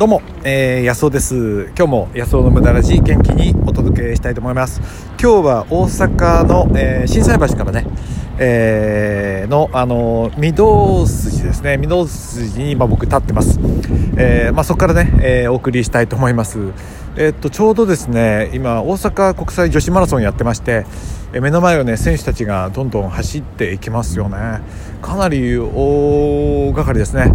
どうも、えー、安尾です。今日も安尾の無駄ラジ元気にお届けしたいと思います。今日は大阪の、えー、震災橋からね、えー、のあの御堂筋ですね。御堂筋に今僕立ってます、えー、まあ、そこからね、えー、お送りしたいと思います。えー、っとちょうどですね今大阪国際女子マラソンやってまして目の前をね選手たちがどんどん走っていきますよね。かなり大掛かりですね。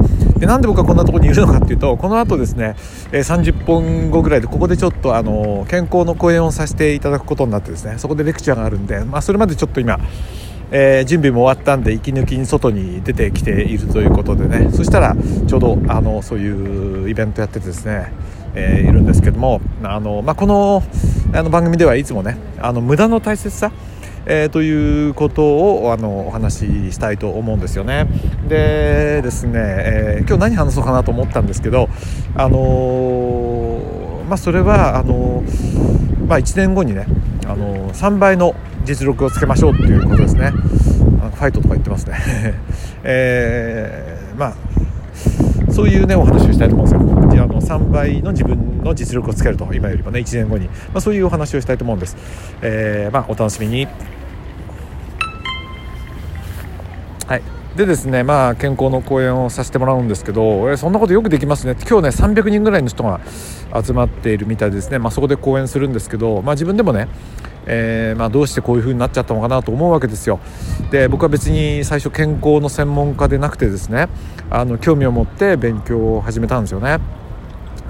でなんで僕はこんなところにいるのかっていうとこの後ですね30分後ぐらいでここでちょっとあの健康の講演をさせていただくことになってですねそこでレクチャーがあるんで、まあ、それまでちょっと今えー、準備も終わったんで息抜きに外に出てきているということでねそしたらちょうどあのそういうイベントやっててですね、えー、いるんですけどもあの、まあ、このあの番組ではいつもねあの無駄の大切さえー、ということをあのお話ししたいと思うんですよね。でですね、えー、今日何話そうかなと思ったんですけど、あのー、まあ、それはあのまあ、1年後にね、あの3倍の実力をつけましょうっていうことですね。ファイトとか言ってますね。え、まあそういうねお話をしたいと思うんですよあの3倍の自分の実力をつけると今よりもね1年後に、まあ、そういうお話をしたいと思うんです、えー、まあ、お楽しみにはい。でですねまあ健康の講演をさせてもらうんですけど、えそんなことよくできますね。今日ね300人ぐらいの人が集まっているみたいですね、まあ、そこで講演するんですけど、まあ、自分でもねえー、まあ、どうしてこういう風になっちゃったのかなと思うわけですよ。で僕は別に最初健康の専門家でなくてですねあの興味を持って勉強を始めたんですよね。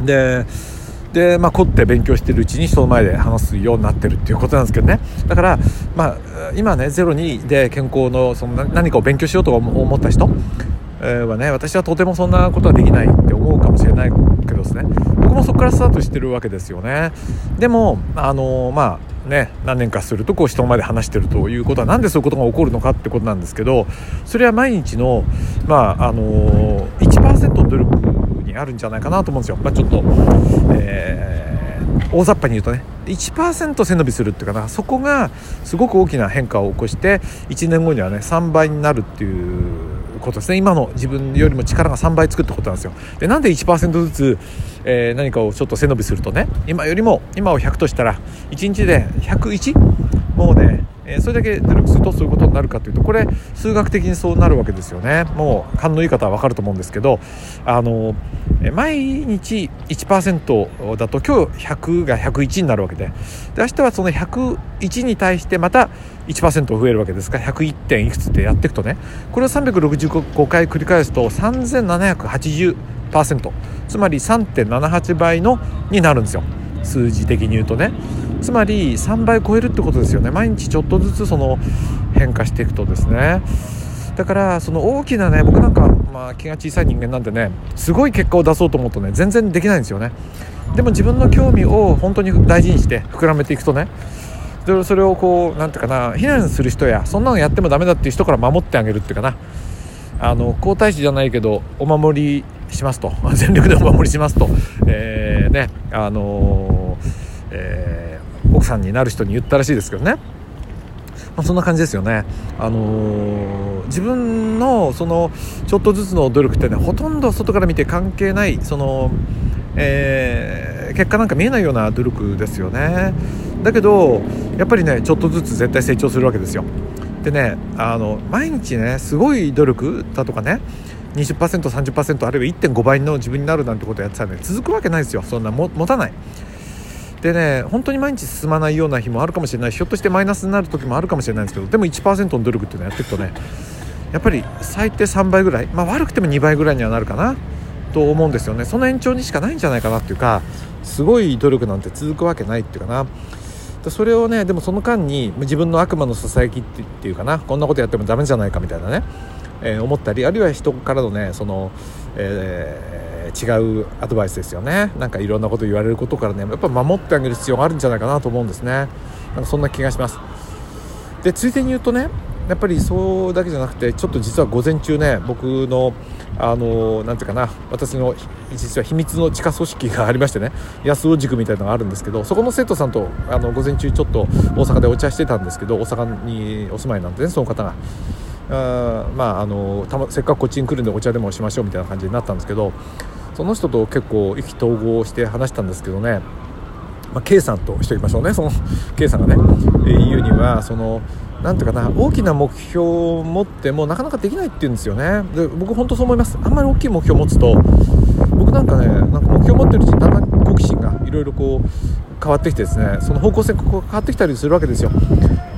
でで、まあ、凝って勉強してるうちに人の前で話すようになってるっていうことなんですけどね。だから、まあ、今ね02で健康のその何かを勉強しようと思った人はね私はとてもそんなことはできないって思うかもしれないけどですね。僕もそこからスタートしてるわけですよね。でもあのまあね、何年かするとこう人前で話してるということは何でそういうことが起こるのかってことなんですけどそれは毎日の、まああの1%努力にあるんじゃないかなと思うんですよ。まあ、ちょっと、えー、大雑把に言うとね1%背伸びするっていうかなそこがすごく大きな変化を起こして1年後にはね3倍になるっていうことですね今の自分よりも力が3倍つくってことなんですよでなんで1%ずつ、えー、何かをちょっと背伸びするとね今よりも今を100としたら1日で 101? もうねえそれだけ努力するとそういうことになるかというとこれ数学的にそうなるわけですよね。もう勘のいい方は分かると思うんですけどあの毎日1%だと今日100が101になるわけで。で明日はその101に対してまた1%増えるわけですか。ら101点いくつってやっていくとね。これを365回繰り返すと3780%つまり3.78倍のになるんですよ。数字的に言うとね。つまり3倍超えるってことですよね。毎日ちょっとずつその変化していくとですね。だからその大きなね僕なんか、まあ、気が小さい人間なんでねすごい結果を出そうと思うとね全然できないんですよね。でも自分の興味を本当に大事にして膨らめていくとねそれをこう何ていうかな非難する人やそんなのやってもダメだっていう人から守ってあげるっていうかな。あの皇太子じゃないけどお守りしますと。全力でお守りしますと、えー、ねあのー、えー、奥さんになる人に言ったらしいですけどね、まあ、そんな感じですよね、あのー、自分のそのちょっとずつの努力ってねほとんど外から見て関係ないその、えー、結果なんか見えないような努力ですよね。だけどやっぱりねちょっとずつ絶対成長するわけですよ。でねあの毎日ねすごい努力だとかね 20%30% あるいは1.5倍の自分になるなんてことをやってたらね続くわけないですよ。そんな持たない。でね本当に毎日進まないような日もあるかもしれない。ひょっとしてマイナスになる時もあるかもしれないんですけどでも1%の努力っていうのをやっていくとねやっぱり最低3倍ぐらい、まあ、悪くても2倍ぐらいにはなるかなと思うんですよね。その延長にしかないんじゃないかなっていうかすごい努力なんて続くわけないっていうかな。それをねでもその間に自分の悪魔のささやきっていうかなこんなことやってもダメじゃないかみたいなねえー、思ったりあるいは人からのねその、えーえー、違うアドバイスですよね。なんかいろんなこと言われることからねやっぱ守ってあげる必要があるんじゃないかなと思うんですね。なんかそんな気がします。でついでに言うとねやっぱりそうだけじゃなくてちょっと実は午前中ね僕のあのなんていうかな私の実は秘密の地下組織がありましてね安尾塾みたいなのがあるんですけどそこの生徒さんとあの午前中ちょっと大阪でお茶してたんですけど大阪にお住まいなんでねその方が。あまああのた、ま、せっかくこっちに来るんでお茶でもしましょうみたいな感じになったんですけどその人と結構意気投合して話したんですけどね、まあ、K さんとしておきましょうね。その K さんがね、えー、言うにはそのなんていうかな大きな目標を持ってもなかなかできないって言うんですよね。で僕本当そう思います。あんまり大きい目標を持つと僕なんかねなんか目標を持ってるうちにだんだん好奇心がいろいろこう変わってきてですね。その方向性が変わってきたりするわけですよ。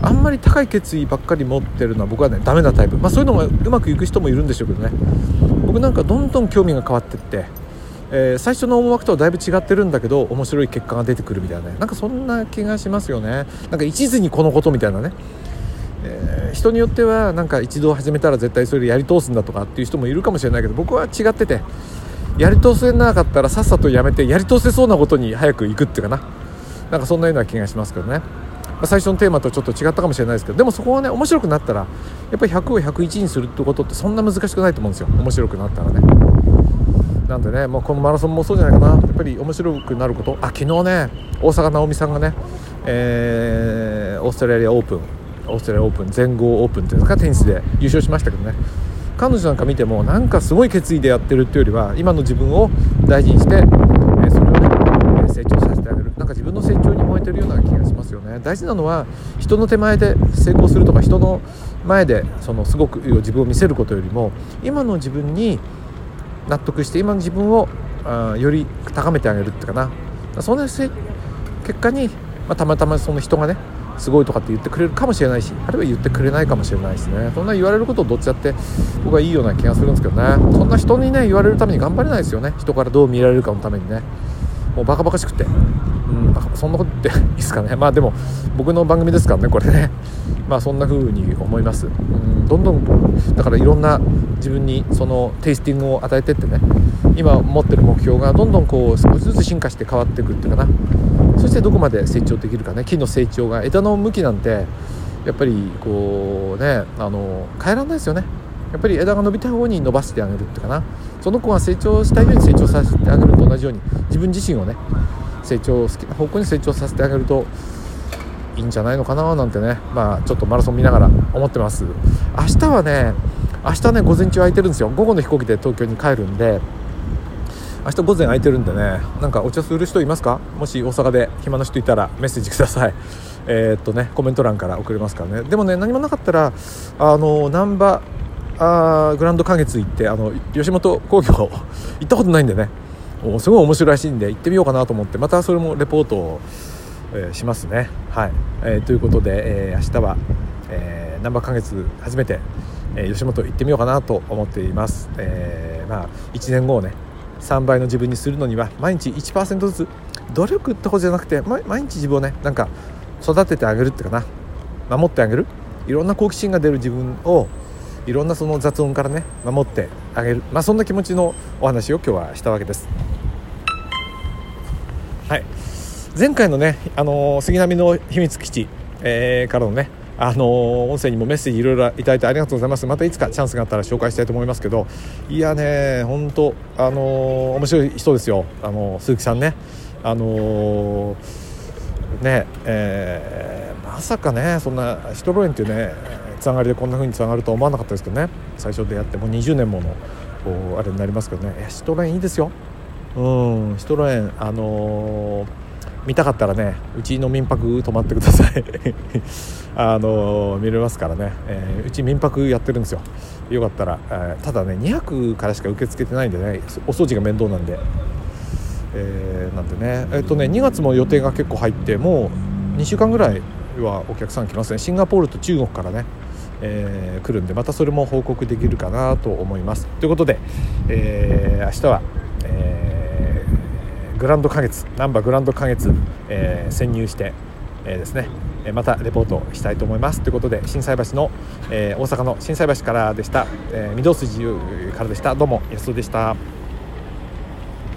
あんまり高い決意ばっかり持ってるのは僕はねダメなタイプ。まあそういうのがうまくいく人もいるんでしょうけどね。僕なんかどんどん興味が変わってってえー、最初の思惑とはだいぶ違ってるんだけど面白い結果が出てくるみたいなね。なんかそんな気がしますよね。なんか一途にこのことみたいなね、えー、人によってはなんか一度始めたら絶対それでやり通すんだとかっていう人もいるかもしれないけど僕は違っててやり通せなかったらさっさとやめてやり通せそうなことに早く行くっていうかな。なんかそんなような気がしますけどね、最初のテーマとちょっと違ったかもしれないですけどでもそこはね面白くなったらやっぱり100を101にするってことってそんな難しくないと思うんですよ。面白くなったらね。なんでね、まあ、このマラソンもそうじゃないかな。やっぱり面白くなること。あ昨日ね大坂なおみさんがね、えー、オーストラリアオープンオーストラリアオープン全豪オープンっていうんですかテニスで。優勝しましたけどね。彼女なんか見てもなんかすごい決意でやってるっていうよりは今の自分を大事にして、えー、それを、ね、成長させてあげる。なんか自分の成長に燃えてるような気がしますよね。大事なのは人の手前で成功するとか人の前でそのすごく自分を見せることよりも今の自分に納得して今の自分をあより高めてあげるっていうかな。そんな結果に、まあ、たまたまその人がねすごいとかって言ってくれるかもしれないしあるいは言ってくれないかもしれないしね。そんな言われることをどっちだって僕はいいような気がするんですけどね。そんな人にね言われるために頑張れないですよね。人からどう見られるかのためにね。もうバカバカしくて。そんなことっていいですかね。まあでも僕の番組ですからねこれね。まあそんな風に思います。うんどんどんだからいろんな自分にそのテイスティングを与えてってね。今持ってる目標がどんどんこう少しずつ進化して変わっていくっていうかな。そしてどこまで成長できるかね。木の成長が枝の向きなんてやっぱりこうねあの変えられないですよね。やっぱり枝が伸びた方に伸ばしてあげるっていうかな。その子が成長したいように成長させてあげると同じように自分自身をね成長好きな方向に成長させてあげるといいんじゃないのかななんてね。まあちょっとマラソン見ながら思ってます。明日はね明日ね午前中空いてるんですよ。午後の飛行機で東京に帰るんで。明日午前空いてるんでねなんかお茶する人いますか？もし大阪で暇な人いたらメッセージください。えー、っとねコメント欄から送れますからね。でもね何もなかったらあの難波あグランド花月行ってあの吉本興業行ったことないんでね。すごい面白いらしいんで行ってみようかなと思ってまたそれもレポートを、えー、しますね。はい、えー、ということで、えー、明日は、えー、難波花月初めて、えー、吉本行ってみようかなと思っています、えー、まあ1年後をね3倍の自分にするのには毎日1%ずつ努力ってことじゃなくて毎日自分をねなんか育ててあげるっていうかな。守ってあげる。いろんな好奇心が出る自分をいろんなその雑音からね守ってあげる、まあ、そんな気持ちのお話を今日はしたわけです。はい。前回のね、あのー、杉並の秘密基地、えー、からのねあのー、音声にもメッセージいろいろいただいてありがとうございます。またいつかチャンスがあったら紹介したいと思いますけどいやね本当あのー、面白い人ですよ。あのー、鈴木さんね。あのねえー、まさかねそんなシトロエンっていうねつながりでこんな風につながるとは思わなかったですけどね。最初出会ってもう20年ものあれになりますけどね。いやシトロエンいいですよ。うんシトロエンあの見たかったらねうちの民泊泊まってください。あの見れますからね、えー、うち民泊やってるんですよ。よかったら、え、ただね2泊からしか受け付けてないんでねお掃除が面倒なんで、えー、なんでね。えっ、とね2月も予定が結構入ってもう2週間ぐらいはお客さん来ますねシンガポールと中国からねえー、来るんでまたそれも報告できるかなと思います。ということで、えー、明日は、えー、グランド花月難波グランド花月、えー、潜入して、えー、ですねまたレポートしたいと思います。ということで心斎橋の、えー、大阪の心斎橋からでした、えー、御堂筋からでした。どうも安尾でした。